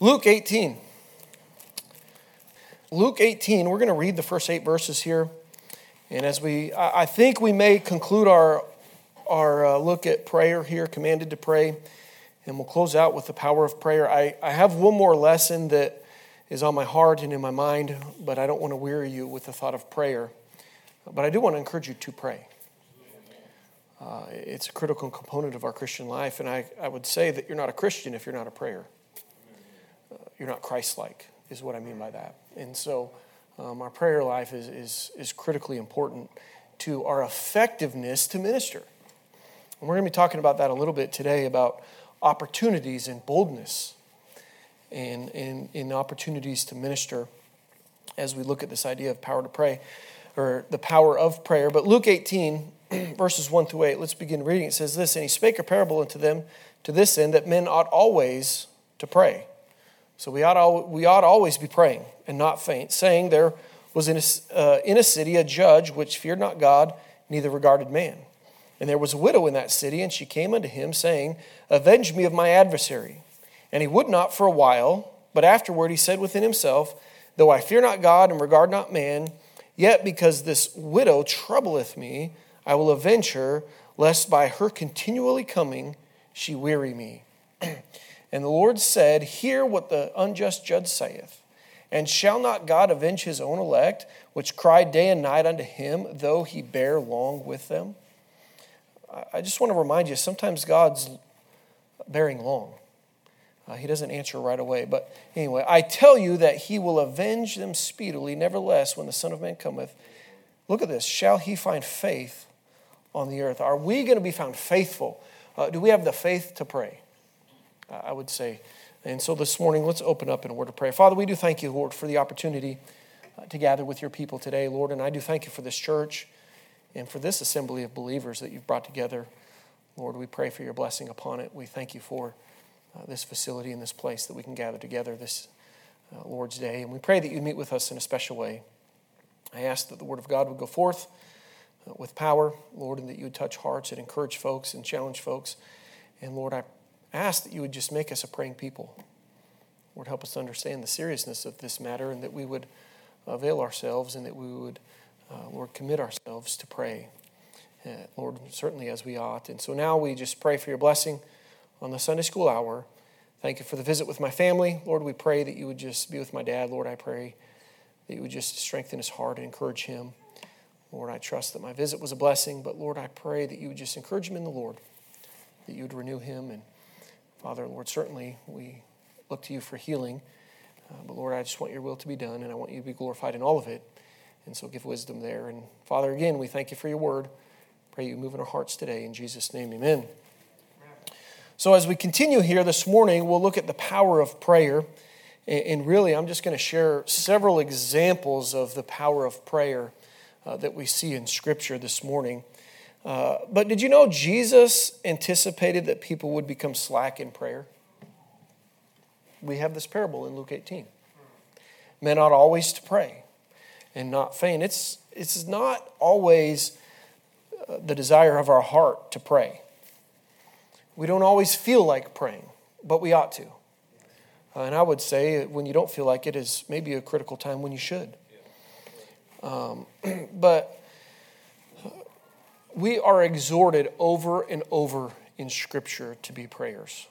Luke 18. Luke 18, we're going to read the first eight verses here. And as we, I think we may conclude our, our uh, look at prayer here, commanded to pray, and we'll close out with the power of prayer. I, I have one more lesson that is on my heart and in my mind, but I don't want to weary you with the thought of prayer. But I do want to encourage you to pray. Uh, it's a critical component of our Christian life, and I, I would say that you're not a Christian if you're not a prayer. You're not Christ like, is what I mean by that. And so um, our prayer life is, is, is critically important to our effectiveness to minister. And we're going to be talking about that a little bit today about opportunities and boldness and, and, and opportunities to minister as we look at this idea of power to pray or the power of prayer. But Luke 18, verses 1 through 8, let's begin reading. It says this And he spake a parable unto them to this end that men ought always to pray. So we ought, we ought always be praying and not faint, saying, There was in a, uh, in a city a judge which feared not God, neither regarded man. And there was a widow in that city, and she came unto him, saying, Avenge me of my adversary. And he would not for a while, but afterward he said within himself, Though I fear not God and regard not man, yet because this widow troubleth me, I will avenge her, lest by her continually coming she weary me. and the Lord said, Hear what the unjust judge saith. And shall not God avenge his own elect, which cry day and night unto him, though he bear long with them? I just want to remind you sometimes God's bearing long. Uh, he doesn't answer right away. But anyway, I tell you that he will avenge them speedily. Nevertheless, when the Son of Man cometh, look at this shall he find faith on the earth? Are we going to be found faithful? Uh, do we have the faith to pray? I would say. And so this morning, let's open up in a word of prayer. Father, we do thank you, Lord, for the opportunity uh, to gather with your people today, Lord. And I do thank you for this church and for this assembly of believers that you've brought together. Lord, we pray for your blessing upon it. We thank you for uh, this facility and this place that we can gather together this uh, Lord's Day. And we pray that you meet with us in a special way. I ask that the Word of God would go forth uh, with power, Lord, and that you would touch hearts and encourage folks and challenge folks. And Lord, I ask that you would just make us a praying people. Lord, help us understand the seriousness of this matter and that we would avail ourselves and that we would, uh, Lord, commit ourselves to pray. Uh, Lord, certainly as we ought. And so now we just pray for your blessing on the Sunday school hour. Thank you for the visit with my family. Lord, we pray that you would just be with my dad. Lord, I pray that you would just strengthen his heart and encourage him. Lord, I trust that my visit was a blessing, but Lord, I pray that you would just encourage him in the Lord, that you would renew him. And Father, Lord, certainly we look to you for healing. Uh, but Lord, I just want your will to be done, and I want you to be glorified in all of it. And so give wisdom there. And Father, again, we thank you for your word. Pray you move in our hearts today. In Jesus' name, amen. So, as we continue here this morning, we'll look at the power of prayer. And really, I'm just going to share several examples of the power of prayer uh, that we see in Scripture this morning. Uh, but did you know Jesus anticipated that people would become slack in prayer? We have this parable in Luke 18. Men ought always to pray and not faint. It's, it's not always uh, the desire of our heart to pray. We don't always feel like praying, but we ought to. Uh, and I would say when you don't feel like it is maybe a critical time when you should. Um, but we are exhorted over and over in Scripture to be prayers,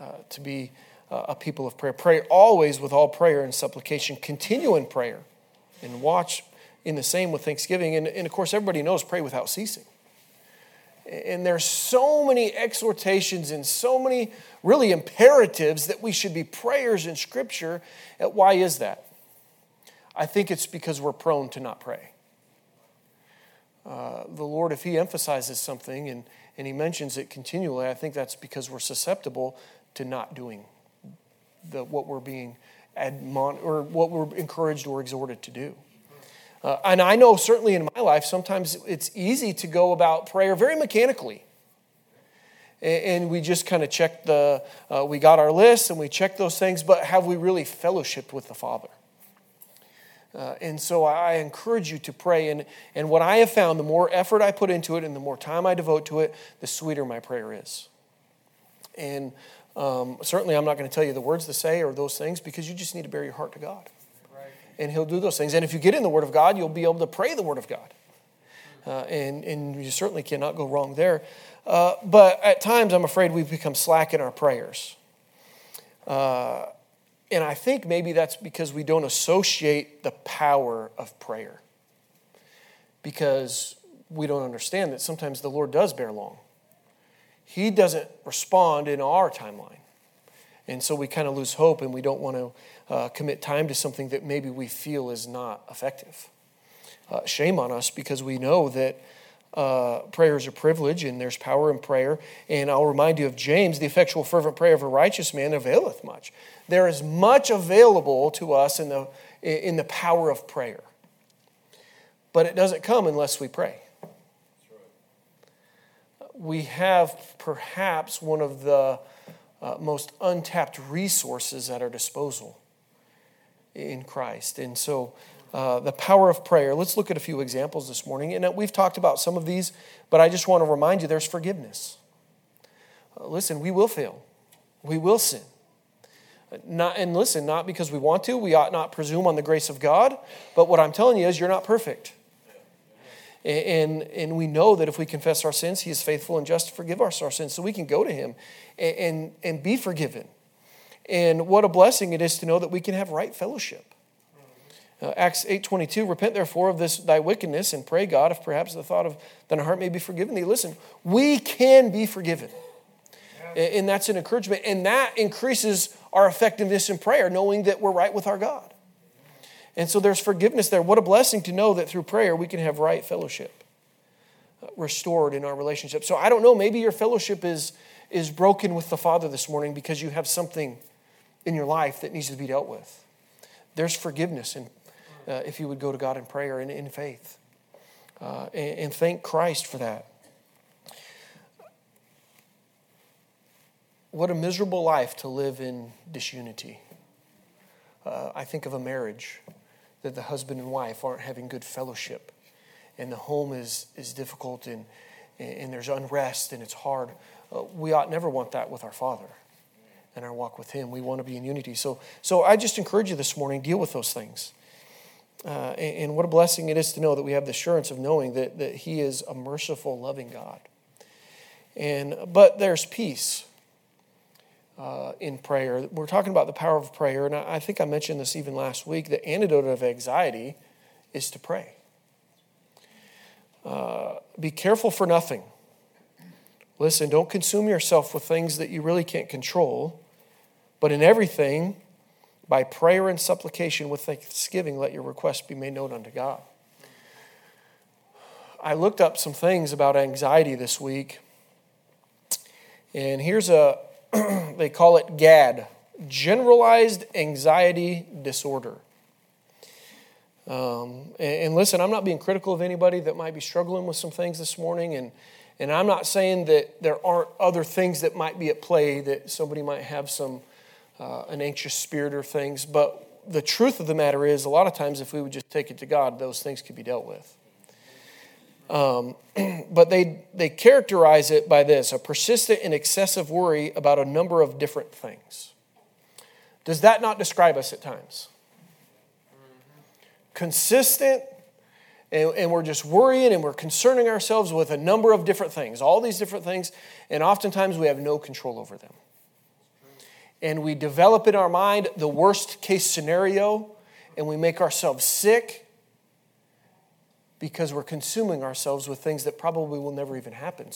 uh, to be uh, a people of prayer. Pray always with all prayer and supplication. Continue in prayer and watch in the same with thanksgiving. And, and of course, everybody knows pray without ceasing. And there's so many exhortations and so many really imperatives that we should be prayers in Scripture. Why is that? I think it's because we're prone to not pray. Uh, the Lord, if He emphasizes something and, and He mentions it continually, I think that's because we're susceptible to not doing the, what we're being admon- or what we're encouraged or exhorted to do. Uh, and I know certainly in my life, sometimes it's easy to go about prayer very mechanically. And, and we just kind of check the, uh, we got our list and we check those things, but have we really fellowshipped with the Father? Uh, and so I encourage you to pray. And, and what I have found, the more effort I put into it and the more time I devote to it, the sweeter my prayer is. And Um, certainly, I'm not going to tell you the words to say or those things because you just need to bare your heart to God. Right. And He'll do those things. And if you get in the Word of God, you'll be able to pray the Word of God. Uh, and, and you certainly cannot go wrong there. Uh, but at times, I'm afraid we've become slack in our prayers. Uh, and I think maybe that's because we don't associate the power of prayer. Because we don't understand that sometimes the Lord does bear long. He doesn't respond in our timeline. And so we kind of lose hope and we don't want to uh, commit time to something that maybe we feel is not effective. Uh, shame on us because we know that uh, prayer is a privilege and there's power in prayer. And I'll remind you of James the effectual, fervent prayer of a righteous man availeth much. There is much available to us in the, in the power of prayer. But it doesn't come unless we pray we have perhaps one of the uh, most untapped resources at our disposal in Christ. And so, uh, the power of prayer. Let's look at a few examples this morning. And we've talked about some of these, but I just want to remind you there's forgiveness. Uh, listen, we will fail, we will sin. Not, and listen, not because we want to, we ought not presume on the grace of God, but what I'm telling you is you're not perfect. And, and we know that if we confess our sins, He is faithful and just to forgive us our sins. So we can go to Him and, and, and be forgiven. And what a blessing it is to know that we can have right fellowship. Uh, Acts 8.22, repent therefore of this thy wickedness and pray God if perhaps the thought of thine heart may be forgiven thee. Listen, we can be forgiven. And that's an encouragement. And that increases our effectiveness in prayer, knowing that we're right with our God. And so there's forgiveness there. What a blessing to know that through prayer we can have right fellowship uh, restored in our relationship. So I don't know, maybe your fellowship is, is broken with the Father this morning because you have something in your life that needs to be dealt with. There's forgiveness and uh, if you would go to God in prayer and in faith. Uh, and, and thank Christ for that. What a miserable life to live in disunity. Uh, I think of a marriage that the husband and wife aren't having good fellowship and the home is, is difficult and, and there's unrest and it's hard. Uh, we ought never want that with our Father and our walk with Him. We want to be in unity. So, so I just encourage you this morning, deal with those things. Uh, and, and, what a blessing it is to know that we have the assurance of knowing that, that He is a merciful, loving God. And, but there's peace uh, in prayer. We're talking about the power of prayer, and I think I mentioned this even last week. The antidote of anxiety is to pray. Uh, be careful for nothing. Listen, don't consume yourself with things that you really can't control, but in everything, by prayer and supplication with thanksgiving, let your requests be made known unto God. I looked up some things about anxiety this week, and here's a, they call it GAD, Generalized Anxiety Disorder. Um, and, and, listen, I'm not being critical of anybody that might be struggling with some things this morning, and, and I'm not saying that there aren't other things that might be at play, that somebody might have some uh, an anxious spirit or things, but the truth of the matter is, a lot of times, if we would just take it to God, those things could be dealt with. Um, but they, they characterize it by this a persistent and excessive worry about a number of different things. Does that not describe us at times? Consistent, and, and we're just worrying and we're concerning ourselves with a number of different things, all these different things, and oftentimes we have no control over them. And we develop in our mind the worst case scenario, and we make ourselves sick because we're consuming ourselves with things that probably will never even happen.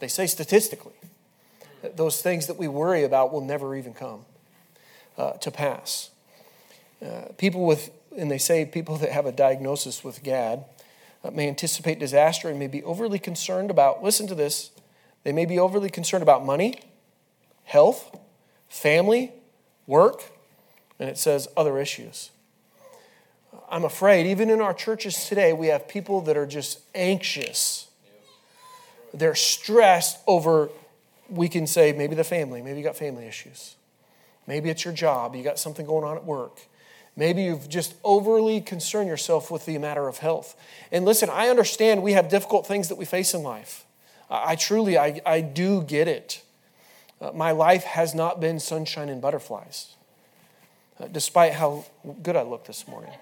They say statistically those things that we worry about will never even come uh, to pass. Uh, people with, and they say people that have a diagnosis with GAD uh, may anticipate disaster and may be overly concerned about, listen to this, they may be overly concerned about money, health, family, work, and it says other issues. I'm afraid, even in our churches today, we have people that are just anxious. They're stressed over, we can say, maybe the family, maybe you got family issues. Maybe it's your job, you got something going on at work. Maybe you've just overly concerned yourself with the matter of health. And listen, I understand we have difficult things that we face in life. I, truly, I, I do get it. Uh, my life has not been sunshine and butterflies, uh, despite how good I look this morning.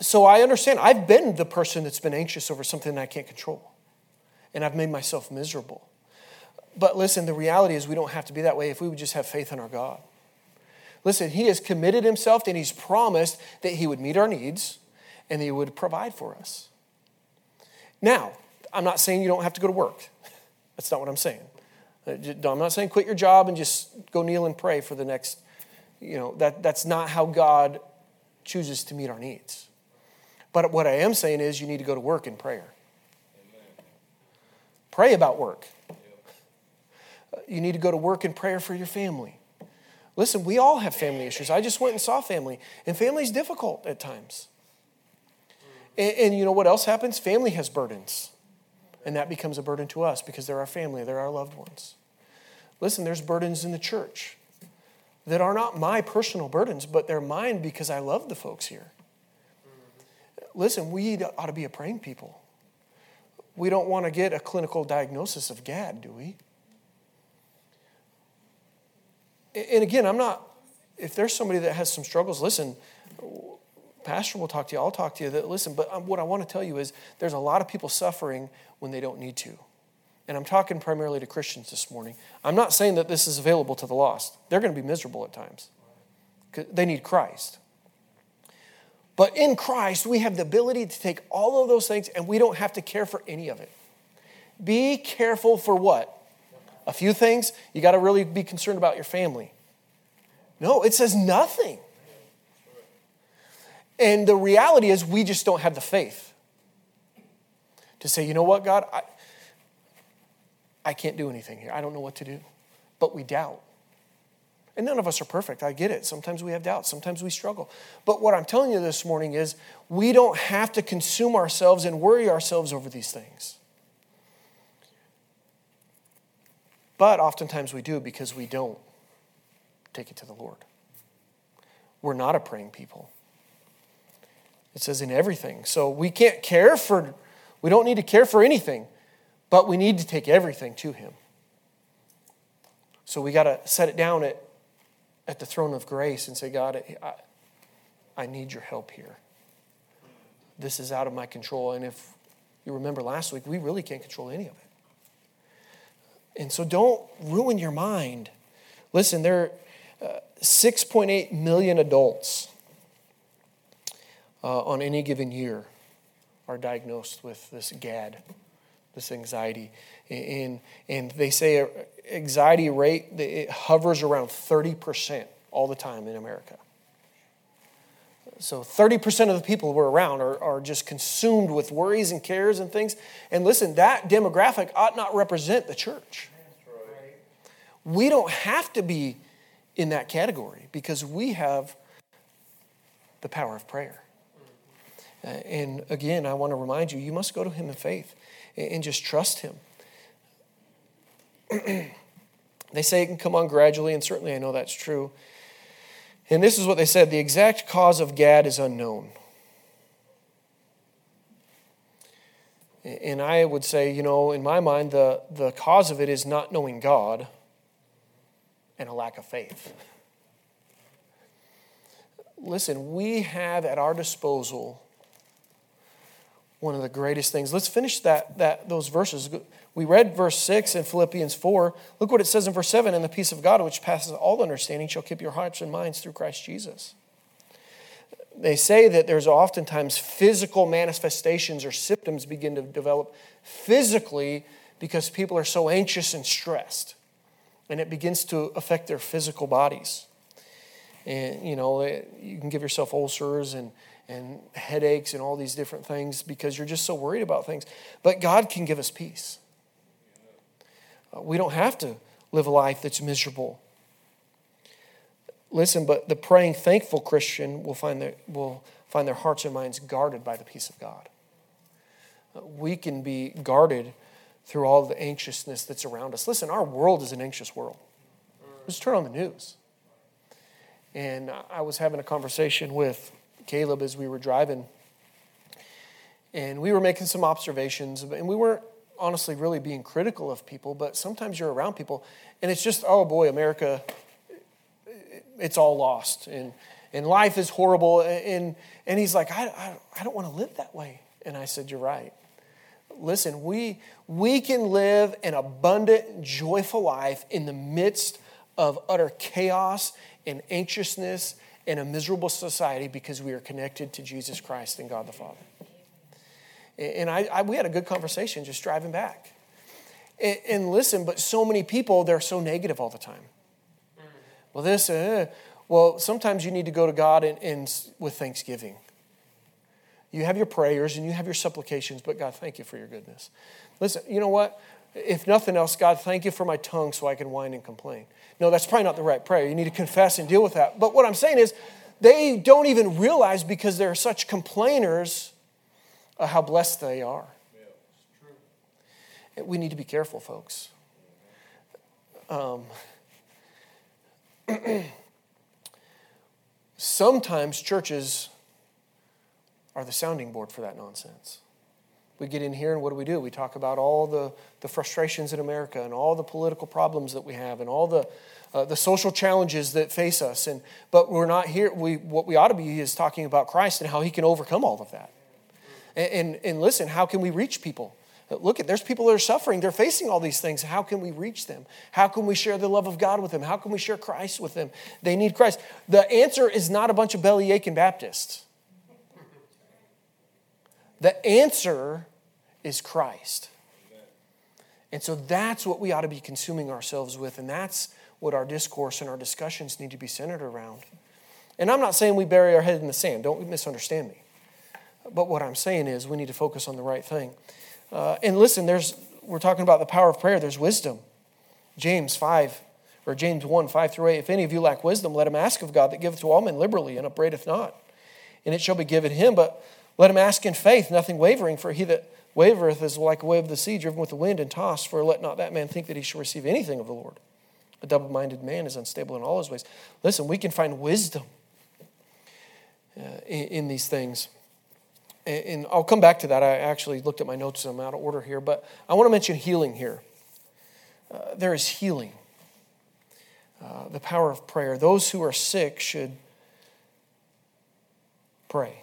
so I understand. I've been the person that's been anxious over something that I can't control, and I've made myself miserable. But listen, the reality is we don't have to be that way if we would just have faith in our God. Listen, He has committed Himself and He's promised that He would meet our needs and He would provide for us. Now, I'm not saying you don't have to go to work. That's not what I'm saying. Uh, I'm not saying quit your job and just go kneel and pray for the next, you know, that, that's not how God chooses to meet our needs. But what I am saying is you need to go to work in prayer. Pray about work. You need to go to work in prayer for your family. Listen, we all have family issues. I just went and saw family, and family is difficult at times. And, and, you know what else happens? Family has burdens, and that becomes a burden to us because they're our family, they're our loved ones. Listen, there's burdens in the church that are not my personal burdens, but they're mine because I love the folks here. Listen, we ought to be a praying people. We don't want to get a clinical diagnosis of GAD, do we? And again, I'm not, if there's somebody that has some struggles, listen, Pastor will talk to you, I'll talk to you. That, listen, but um, what I want to tell you is there's a lot of people suffering when they don't need to. And I'm talking primarily to Christians this morning. I'm not saying that this is available to the lost. They're going to be miserable at times. They need Christ. But in Christ, we have the ability to take all of those things and we don't have to care for any of it. Be careful for what? A few things, you got to really be concerned about your family. No, it says nothing. And the reality is, we just don't have the faith to say, you know what, God, I, I can't do anything here. I don't know what to do. But we doubt. And none of us are perfect. I get it. Sometimes we have doubts. Sometimes we struggle. But what I'm telling you this morning is we don't have to consume ourselves and worry ourselves over these things. But oftentimes we do because we don't take it to the Lord. We're not a praying people. It says in everything. So we can't care for, we don't need to care for anything, but we need to take everything to Him. So we got to set it down at, at the throne of grace and say, God, I, I need your help here. This is out of my control. And if you remember last week, we really can't control any of it. And so don't ruin your mind. Listen, there are uh, 6.8 million adults uh, on any given year are diagnosed with this GAD, this anxiety. And, and they say anxiety rate, it hovers around 30% all the time in America. So 30% of the people we're around are, are just consumed with worries and cares and things. And listen, that demographic ought not represent the church. We don't have to be in that category because we have the power of prayer. Uh, and again, I want to remind you, you must go to Him in faith and just trust Him. they say it can come on gradually, and certainly I know that's true. And this is what they said the exact cause of GAD is unknown. And I would say, you know, in my mind, the, the cause of it is not knowing God and a lack of faith. Listen, we have at our disposal one of the greatest things. Let's finish that, that those verses. We read verse 6 in Philippians 4. Look what it says in verse 7 And the peace of God, which passes all understanding, shall keep your hearts and minds through Christ Jesus. They say that there's oftentimes physical manifestations or symptoms begin to develop physically because people are so anxious and stressed and it begins to affect their physical bodies. And, you know, you can give yourself ulcers and, and headaches and all these different things because you're just so worried about things. But God can give us peace. Uh, we don't have to live a life that's miserable. Listen, but the praying, thankful Christian will find their, will find their hearts and minds guarded by the peace of God. Uh, we can be guarded through all the anxiousness that's around us. Listen, our world is an anxious world. Just turn on the news. And I was having a conversation with Caleb as we were driving, and we were making some observations, and we weren't honestly really being critical of people, but sometimes you're around people and it's just, oh boy, America, it's all lost. And, and life is horrible. And, and he's like, I, I, I don't want to live that way. And I said, You're right. Listen, we, we can live an abundant, joyful life in the midst of utter chaos and anxiousness and a miserable society because we are connected to Jesus Christ and God the Father. And I, I we had a good conversation just driving back. And, and, listen, but so many people, they're so negative all the time. Well, this, uh, well, sometimes you need to go to God and with thanksgiving. You have your prayers and you have your supplications, but God, thank you for your goodness. Listen, you know what? If nothing else, God, thank you for my tongue so I can whine and complain. No, that's probably not the right prayer. You need to confess and deal with that. But what I'm saying is, they don't even realize because they're such complainers uh, how blessed they are. Yeah, we need to be careful, folks. Um, sometimes churches are the sounding board for that nonsense. We get in here and what do we do? We talk about all the, the frustrations in America and all the political problems that we have and all the, uh, the social challenges that face us. And, but we're not here. We, what we ought to be is talking about Christ and how he can overcome all of that. And, and, and listen, how can we reach people? Look at there's people that are suffering. They're facing all these things. How can we reach them? How can we share the love of God with them? How can we share Christ with them? They need Christ. The answer is not a bunch of belly aching Baptists. The answer is Christ. And so that's what we ought to be consuming ourselves with, and that's what our discourse and our discussions need to be centered around. And I'm not saying we bury our head in the sand, don't misunderstand me. But what I'm saying is we need to focus on the right thing. Uh, and listen, there's we're talking about the power of prayer, there's wisdom. James 5, or James 1, 5 through 8. If any of you lack wisdom, let him ask of God that giveth to all men liberally and upbraideth not. And it shall be given him. But let him ask in faith, nothing wavering, for he that wavereth is like a wave of the sea, driven with the wind and tossed. For let not that man think that he shall receive anything of the Lord. A double minded man is unstable in all his ways. Listen, we can find wisdom uh, in, in, these things. And, and, I'll come back to that. I actually looked at my notes, and I'm out of order here, but I want to mention healing here. Uh, there is healing, uh, the power of prayer. Those who are sick should pray.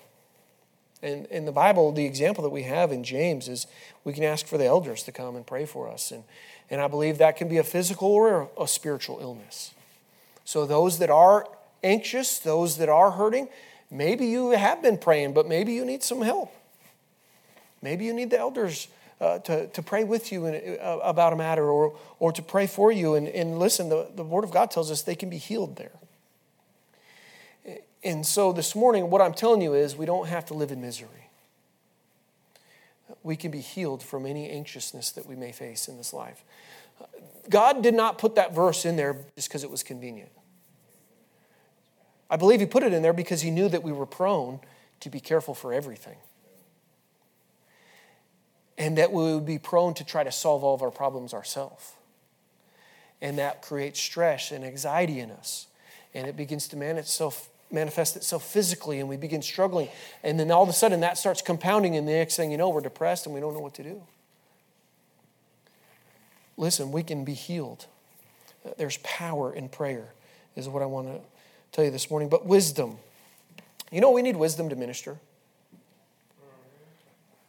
And in the Bible, the example that we have in James is we can ask for the elders to come and pray for us. And, and I believe that can be a physical or a spiritual illness. So, those that are anxious, those that are hurting, maybe you have been praying, but maybe you need some help. Maybe you need the elders uh, to, to pray with you in, uh, about a matter or, or to pray for you. And, and listen, the, the Word of God tells us they can be healed there. And so this morning, what I'm telling you is we don't have to live in misery. We can be healed from any anxiousness that we may face in this life. God did not put that verse in there just because it was convenient. I believe He put it in there because He knew that we were prone to be careful for everything. And that we would be prone to try to solve all of our problems ourselves. And that creates stress and anxiety in us. And it begins to man itself manifest itself physically and we begin struggling. And then all of a sudden that starts compounding, and the next thing you know, we're depressed and we don't know what to do. Listen, we can be healed. There's power in prayer, is what I want to tell you this morning. But wisdom. You know, we need wisdom to minister.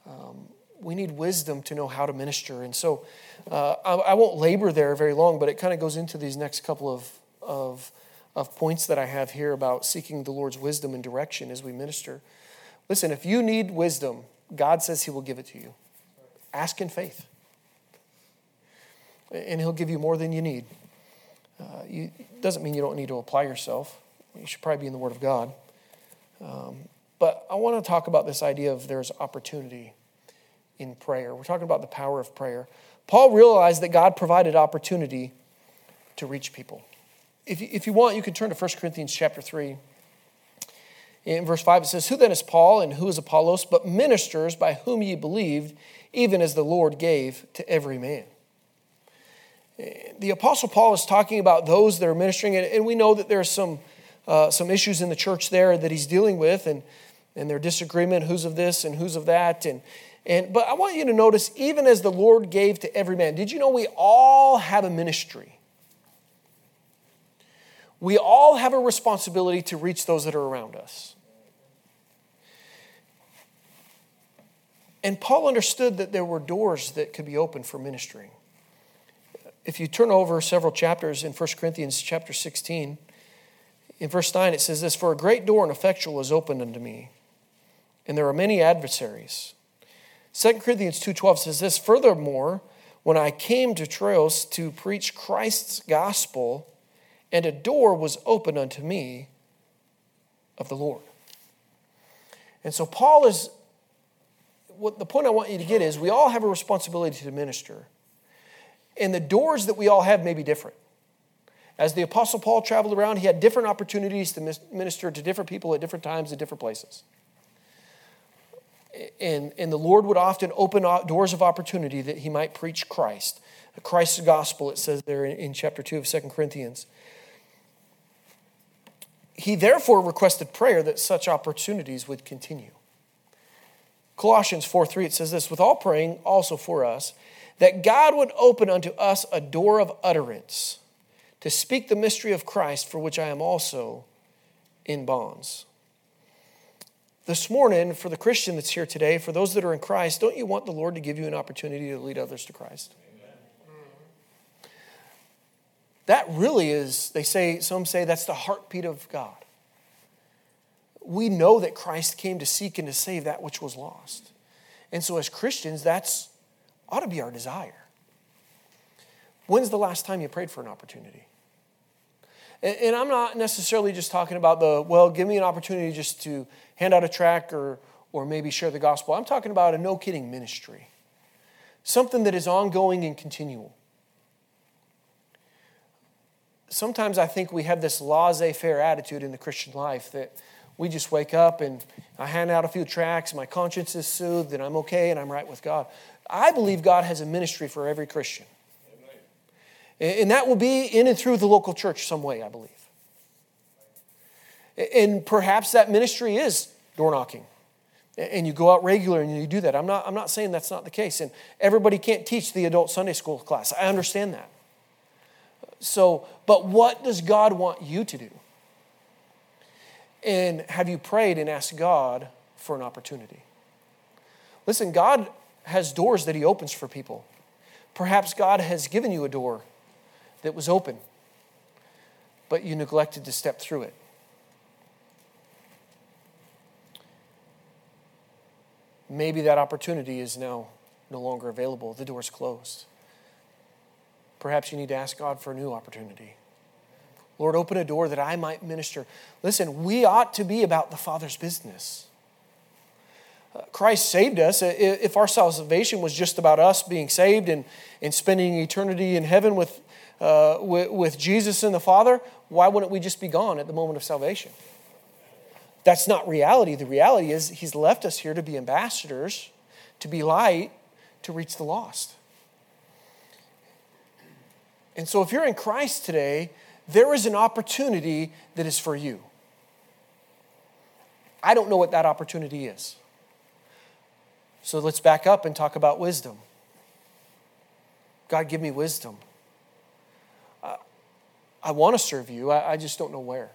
Um, we need wisdom to know how to minister. And so uh, I, I, won't labor there very long, but it kind of goes into these next couple of, of of points that I have here about seeking the Lord's wisdom and direction as we minister. Listen, if you need wisdom, God says He will give it to you. Ask in faith, and He'll give you more than you need. Uh, doesn't mean you don't need to apply yourself. You should probably be in the Word of God. Um, but I want to talk about this idea of there's opportunity in prayer. We're talking about the power of prayer. Paul realized that God provided opportunity to reach people if you, if you want, you can turn to 1 Corinthians chapter 3. In verse 5, it says, Who then is Paul and who is Apollos, but ministers by whom ye believed, even as the Lord gave to every man? The Apostle Paul is talking about those that are ministering, and we know that there are some, uh, some issues in the church there that he's dealing with, and, and their disagreement, who's of this and who's of that. And, And, but I want you to notice, even as the Lord gave to every man, did you know we all have a ministry? We all have a responsibility to reach those that are around us. And Paul understood that there were doors that could be opened for ministering. If you turn over several chapters in 1 Corinthians chapter 16, in verse 9 it says this For a great door and effectual is opened unto me, and there are many adversaries. 2 Corinthians 2.12 says this, Furthermore, when I came to Troas to preach Christ's gospel, and a door was opened unto me of the Lord. And so Paul is what the point I want you to get is we all have a responsibility to minister. And the doors that we all have may be different. As the Apostle Paul traveled around, he had different opportunities to minister to different people at different times at different places. And, and the Lord would often open doors of opportunity that he might preach Christ. Christ's gospel, it says there in, in chapter 2 of 2 Corinthians. He therefore requested prayer that such opportunities would continue. Colossians 4 3, it says this, with all praying also for us, that God would open unto us a door of utterance to speak the mystery of Christ, for which I am also in bonds. This morning, for the Christian that's here today, for those that are in Christ, don't you want the Lord to give you an opportunity to lead others to Christ? Amen. That really is, they say, some say that's the heartbeat of God we know that Christ came to seek and to save that which was lost. And so, as Christians, that's ought to be our desire. When's the last time you prayed for an opportunity? And, I'm not necessarily just talking about the, well, give me an opportunity just to hand out a track or, or maybe share the gospel. I'm talking about a no kidding ministry, something that is ongoing and continual. Sometimes I think we have this laissez faire attitude in the Christian life that we just wake up and I hand out a few tracts, my conscience is soothed, and I'm okay and I'm right with God. I believe God has a ministry for every Christian. Amen. And that will be in and through the local church some way, I believe. And perhaps that ministry is door knocking. And you go out regular and you do that. I'm not, I'm not saying that's not the case. And everybody can't teach the adult Sunday school class. I understand that. So, but what does God want you to do? And have you prayed and asked God for an opportunity? Listen, God has doors that He opens for people. Perhaps God has given you a door that was open, but you neglected to step through it. Maybe that opportunity is now no longer available, the door's closed. Perhaps you need to ask God for a new opportunity. Lord, open a door that I might minister. Listen, we ought to be about the Father's business. Uh, Christ saved us. If our salvation was just about us being saved and, and spending eternity in heaven with, uh, with, with Jesus and the Father, why wouldn't we just be gone at the moment of salvation? That's not reality. The reality is He's left us here to be ambassadors, to be light, to reach the lost. And so if you're in Christ today, there is an opportunity that is for you. I don't know what that opportunity is. So let's back up and talk about wisdom. God, give me wisdom. Uh, I want to serve you, I, I, just don't know where.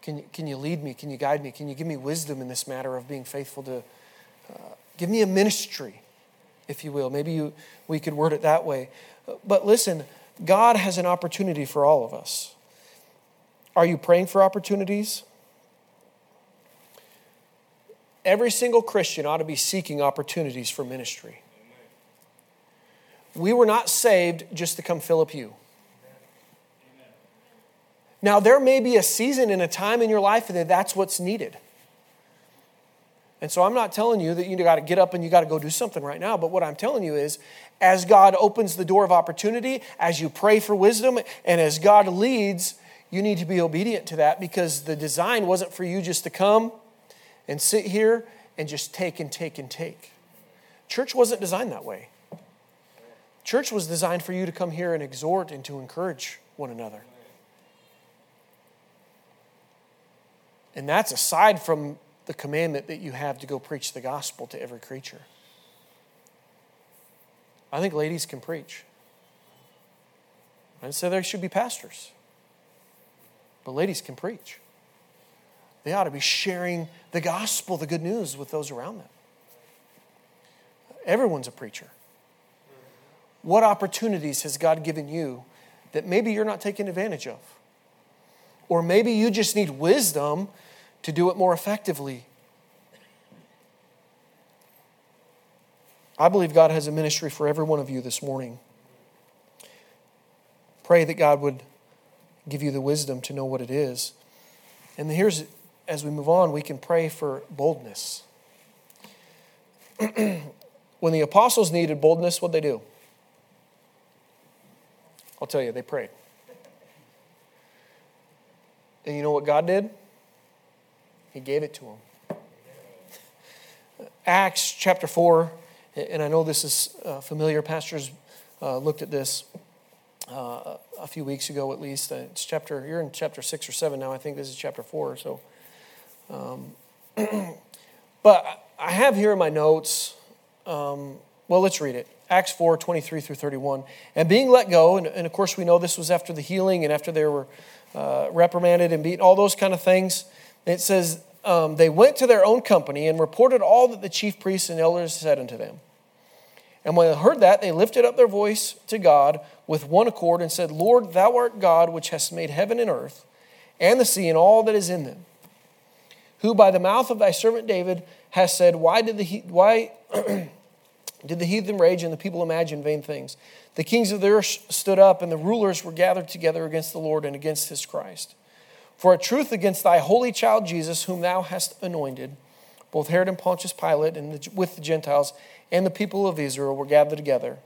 Can, can you lead me? Can you guide me? Can you give me wisdom in this matter of being faithful to? Uh, give me a ministry, if you will. Maybe you, we could word it that way. But listen, God has an opportunity for all of us. Are you praying for opportunities? Every single Christian ought to be seeking opportunities for ministry. We were not saved just to come fill up you. Now, there may be a season and a time in your life that that's what's needed. And so I'm not telling you that you got to get up and you got to go do something right now, but what I'm telling you is as God opens the door of opportunity, as you pray for wisdom, and as God leads, you need to be obedient to that because the design wasn't for you just to come and sit here and just take and take and take. Church wasn't designed that way. Church was designed for you to come here and exhort and to encourage one another. And that's aside from the commandment that you have to go preach the gospel to every creature. I think ladies can preach. I say there should be pastors, but ladies can preach. They ought to be sharing the gospel, the good news, with those around them. Everyone's a preacher. What opportunities has God given you that maybe you're not taking advantage of? Or maybe you just need wisdom to do it more effectively. I believe God has a ministry for every one of you this morning. Pray that God would give you the wisdom to know what it is. And here's, as we move on, we can pray for boldness. when the apostles needed boldness, what'd they do? I'll tell you, they prayed. And you know what God did? He gave it to him. Acts chapter 4, and I know this is uh, familiar. Pastors uh, looked at this uh, a few weeks ago at least. Uh, it's chapter, you're in chapter 6 or 7 now. I think this is chapter 4. So, um, but I have here in my notes, um, well, let's read it. Acts 4 23 through 31. And being let go, and, and of course, we know this was after the healing and after they were uh, reprimanded and beaten, all those kind of things. It says, um, They went to their own company and reported all that the chief priests and elders said unto them. And when they heard that, they lifted up their voice to God with one accord and said, Lord, thou art God which hast made heaven and earth and the sea and all that is in them, who by the mouth of thy servant David hast said, Why did the, why did the heathen rage and the people imagine vain things? The kings of the earth stood up, and the rulers were gathered together against the Lord and against his Christ. For a truth against thy holy child Jesus, whom thou hast anointed, both Herod and Pontius Pilate, and the, with the Gentiles and the people of Israel were gathered together.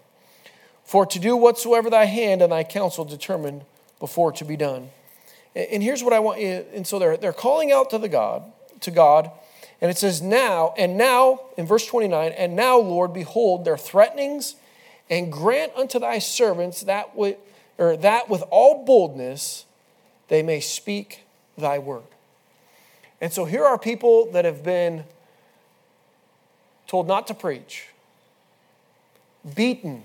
For to do whatsoever thy hand and thy counsel determined before to be done. And here's what I want you, and so they're, they're calling out to the God, to God, and it says, Now, and now, in verse 29, and now, Lord, behold their threatenings, and grant unto thy servants that with, or that with all boldness they may speak thy word. And so here are people that have been told not to preach, beaten,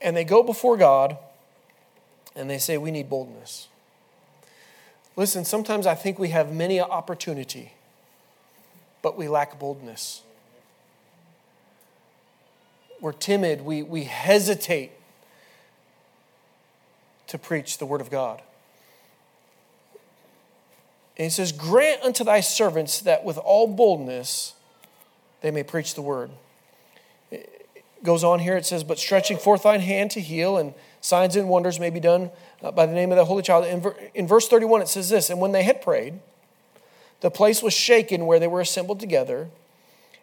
and they go before God and they say, We need boldness. Listen, sometimes I think we have many opportunity, but we lack boldness. We're timid, we, we hesitate to preach the word of God. And he says, Grant unto thy servants that with all boldness they may preach the word. It goes on here, it says, But stretching forth thine hand to heal, and signs and wonders may be done uh, by the name of the Holy Child. In, verse 31, it says this And when they had prayed, the place was shaken where they were assembled together,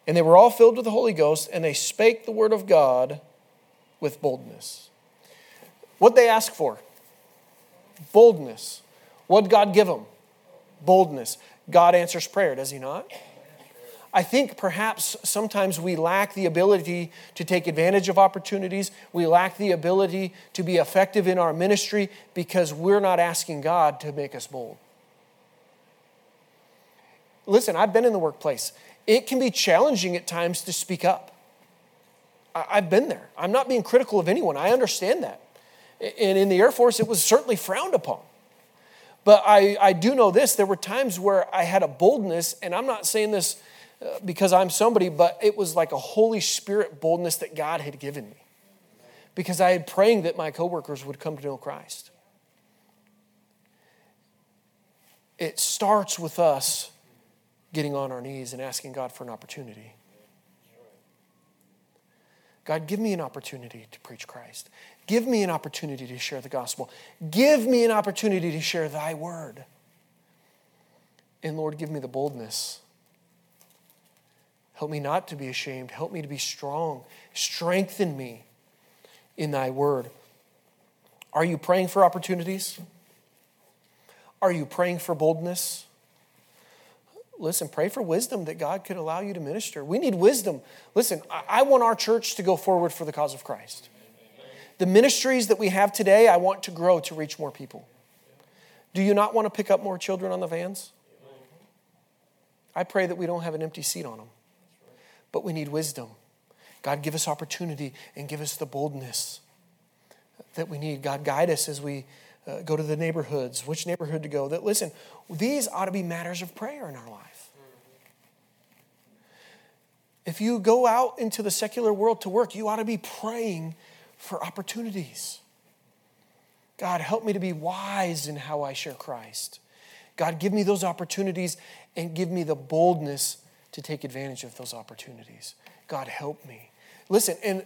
and they were all filled with the Holy Ghost, and they spake the word of God with boldness. What they ask for? Boldness. What God give them? Boldness. God answers prayer, does He not? I think perhaps sometimes we lack the ability to take advantage of opportunities. We lack the ability to be effective in our ministry because we're not asking God to make us bold. Listen, I've been in the workplace. It can be challenging at times to speak up. I've been there. I'm not being critical of anyone. I understand that. And in the Air Force, it was certainly frowned upon. But I, I do know this there were times where I had a boldness, and I'm not saying this uh, because I'm somebody, but it was like a Holy Spirit boldness that God had given me because I had praying that my coworkers would come to know Christ. It starts with us getting on our knees and asking God for an opportunity. God, give me an opportunity to preach Christ. Give me an opportunity to share the gospel. Give me an opportunity to share thy word. And Lord, give me the boldness Help me not to be ashamed. Help me to be strong. Strengthen me in thy word. Are you praying for opportunities? Are you praying for boldness? Listen, pray for wisdom that God could allow you to minister. We need wisdom. Listen, I want our church to go forward for the cause of Christ. The ministries that we have today, I want to grow to reach more people. Do you not want to pick up more children on the vans? I pray that we don't have an empty seat on them, but we need wisdom. God, give us opportunity and give us the boldness that we need. God, guide us as we uh, go to the neighborhoods, which neighborhood to go. That listen, these ought to be matters of prayer in our life. If you go out into the secular world to work, you ought to be praying for opportunities. God, help me to be wise in how I share Christ. God, give me those opportunities and give me the boldness to take advantage of those opportunities. God, help me. Listen, and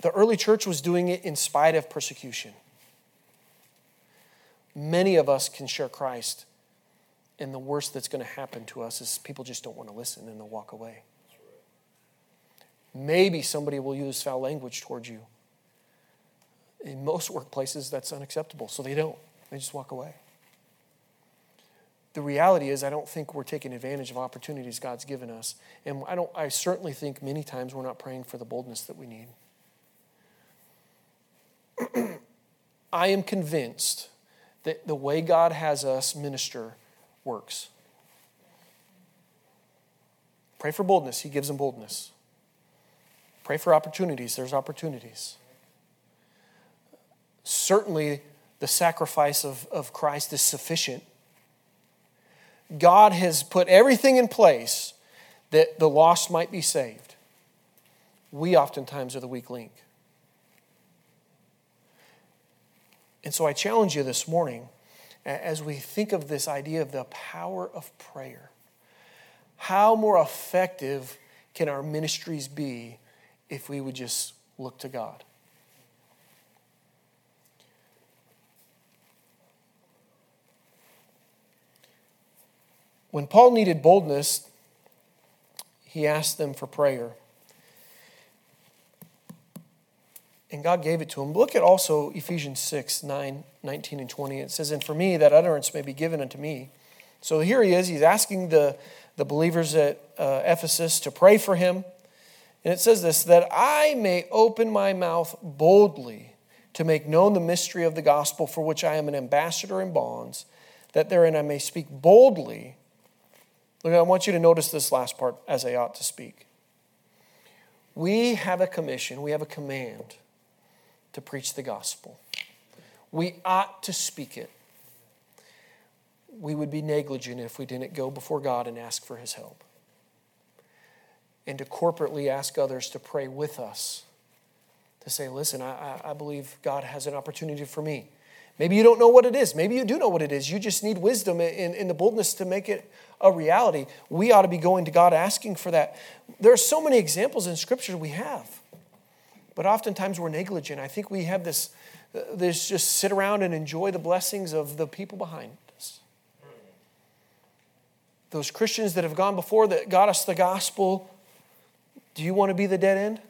the early church was doing it in spite of persecution. Many of us can share Christ, and the worst that's going to happen to us is people just don't want to listen and they'll walk away. Maybe somebody will use foul language towards you. In most workplaces, that's unacceptable, so they don't. They just walk away. The reality is, I don't think we're taking advantage of opportunities God's given us. And I, don't, I certainly think many times we're not praying for the boldness that we need. I am convinced that the way God has us minister works. Pray for boldness, He gives them boldness. Pray for opportunities, there's opportunities. Certainly, the sacrifice of, of Christ is sufficient. God has put everything in place that the lost might be saved. We oftentimes are the weak link. And so I challenge you this morning as we think of this idea of the power of prayer. How more effective can our ministries be if we would just look to God? When Paul needed boldness, he asked them for prayer. And God gave it to him. Look at also Ephesians 6 9, 19, and 20. It says, And for me, that utterance may be given unto me. So here he is. He's asking the, the believers at uh, Ephesus to pray for him. And it says this that I may open my mouth boldly to make known the mystery of the gospel for which I am an ambassador in bonds, that therein I may speak boldly. Look, I want you to notice this last part as I ought to speak. We have a commission, we have a command to preach the gospel. We ought to speak it. We would be negligent if we didn't go before God and ask for his help. And to corporately ask others to pray with us. To say, listen, I, I believe God has an opportunity for me. Maybe you don't know what it is. Maybe you do know what it is. You just need wisdom and, and the boldness to make it a reality. We ought to be going to God asking for that. There are so many examples in Scripture we have. But oftentimes we're negligent. I think we have this, this just sit around and enjoy the blessings of the people behind us. Those Christians that have gone before that got us the gospel, do you want to be the dead end?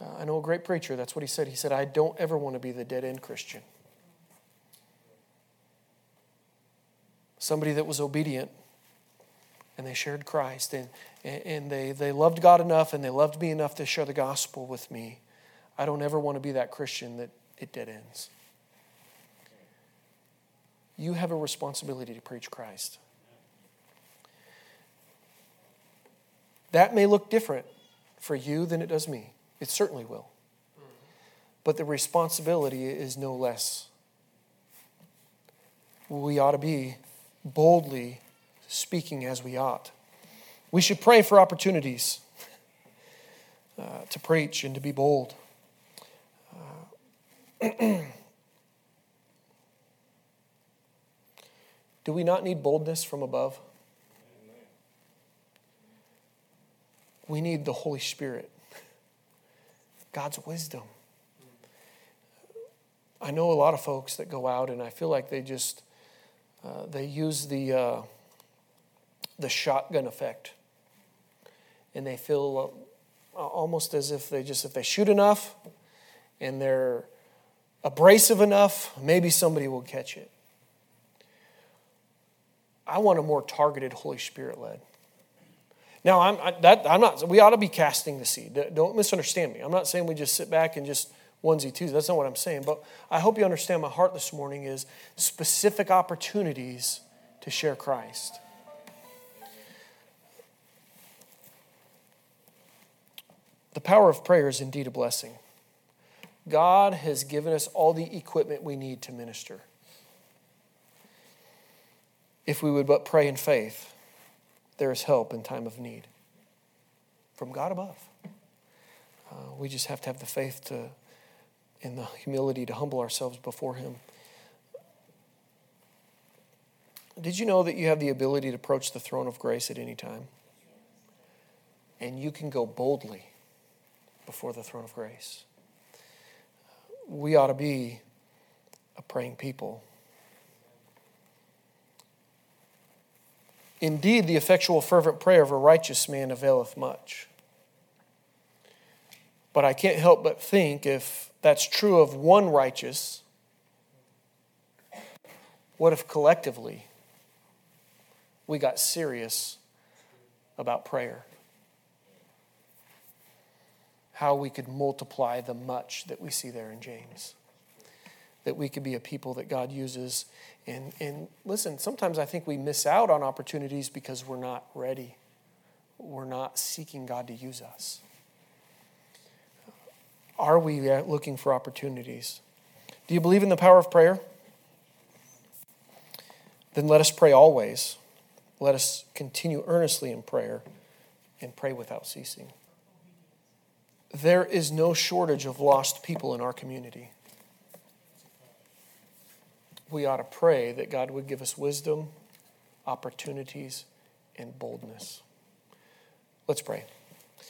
Uh, I know a great preacher, that's what he said. He said, I don't ever want to be the dead end Christian. Somebody that was obedient and they shared Christ and, and they, they loved God enough and they loved me enough to share the gospel with me. I don't ever want to be that Christian that it dead ends. You have a responsibility to preach Christ. That may look different for you than it does me. It certainly will. But the responsibility is no less. We ought to be boldly speaking as we ought. We should pray for opportunities uh, to preach and to be bold. Uh, do we not need boldness from above? We need the Holy Spirit, God's wisdom. I know a lot of folks that go out and I feel like they just uh, they use the uh, the shotgun effect. And they feel uh, almost as if they just, if they shoot enough and they're abrasive enough, maybe somebody will catch it. I want a more targeted Holy Spirit led. Now, I'm, I, that, I'm not, we ought to be casting the seed. Don't misunderstand me. I'm not saying we just sit back and just onesie twos. That's not what I'm saying. But I hope you understand my heart this morning is specific opportunities to share Christ. The power of prayer is indeed a blessing. God has given us all the equipment we need to minister. If we would but pray in faith, there is help in time of need from God above. Uh, we just have to have the faith to, and the humility to humble ourselves before Him. Did you know that you have the ability to approach the throne of grace at any time? And you can go boldly before the throne of grace. We ought to be a praying people. Indeed, the effectual, fervent prayer of a righteous man availeth much. But I can't help but think if that's true of one righteous, what if collectively we got serious about prayer? How we could multiply the much that we see there in James. That we could be a people that God uses. And, and listen, sometimes I think we miss out on opportunities because we're not ready. We're not seeking God to use us. Are we uh, looking for opportunities? Do you believe in the power of prayer? Then let us pray always. Let us continue earnestly in prayer and pray without ceasing. There is no shortage of lost people in our community. We ought to pray that God would give us wisdom, opportunities, and boldness. Let's pray.